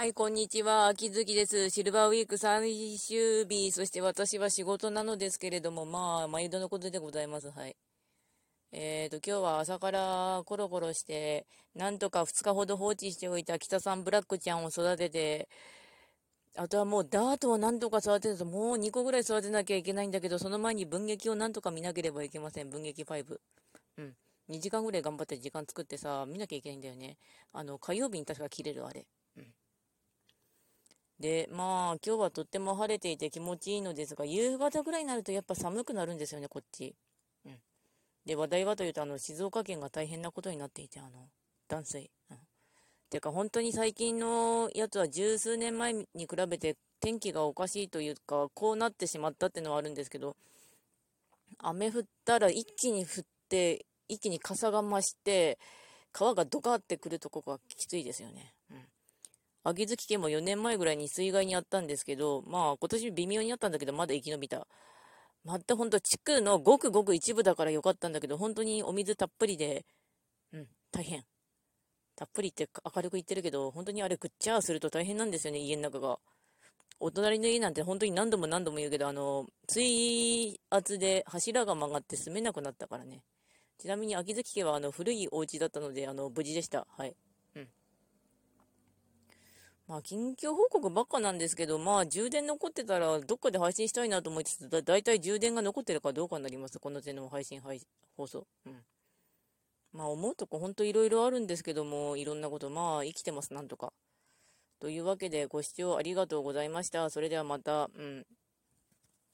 はい、こんにちは。秋月です。シルバーウィーク最終日、そして私は仕事なのですけれども、まあ、毎度のことでございます。はい。えーと、今日は朝からコロコロして、なんとか2日ほど放置しておいた北さんブラックちゃんを育てて、あとはもうダートをなんとか育てると、もう2個ぐらい育てなきゃいけないんだけど、その前に文劇をなんとか見なければいけません。文劇5。うん。2時間ぐらい頑張って時間作ってさ、見なきゃいけないんだよね。あの、火曜日に確か切れる、あれ。で、まあ、今日はとっても晴れていて気持ちいいのですが、夕方ぐらいになるとやっぱ寒くなるんですよね、こっち。うん。で、話題はというと、あの、静岡県が大変なことになっていて、あの、断水。うん。てか、本当に最近のやつは十数年前に比べて天気がおかしいというか、こうなってしまったっていうのはあるんですけど、雨降ったら一気に降って、一気に傘が増して、川がドカってくるとこがきついですよね。うん。秋月家も4年前ぐらいに水害にあったんですけど、まあ今年微妙にあったんだけど、まだ生き延びた。またほんと地区のごくごく一部だからよかったんだけど、本当にお水たっぷりで、うん、大変。たっぷりって明るく言ってるけど、本当にあれぐっちゃーすると大変なんですよね、家の中が。お隣の家なんて本当に何度も何度も言うけど、あの、水圧で柱が曲がって住めなくなったからね。ちなみに秋月家はあの古いお家だったので、あの、無事でした。はい。まあ、近況報告ばっかなんですけど、まあ、充電残ってたら、どっかで配信したいなと思いつつ、だいたい充電が残ってるかどうかになります。この手の配信、配放送。うん。まあ、思うとこ、ほんといろいろあるんですけども、いろんなこと、まあ、生きてます、なんとか。というわけで、ご視聴ありがとうございました。それではまた、うん。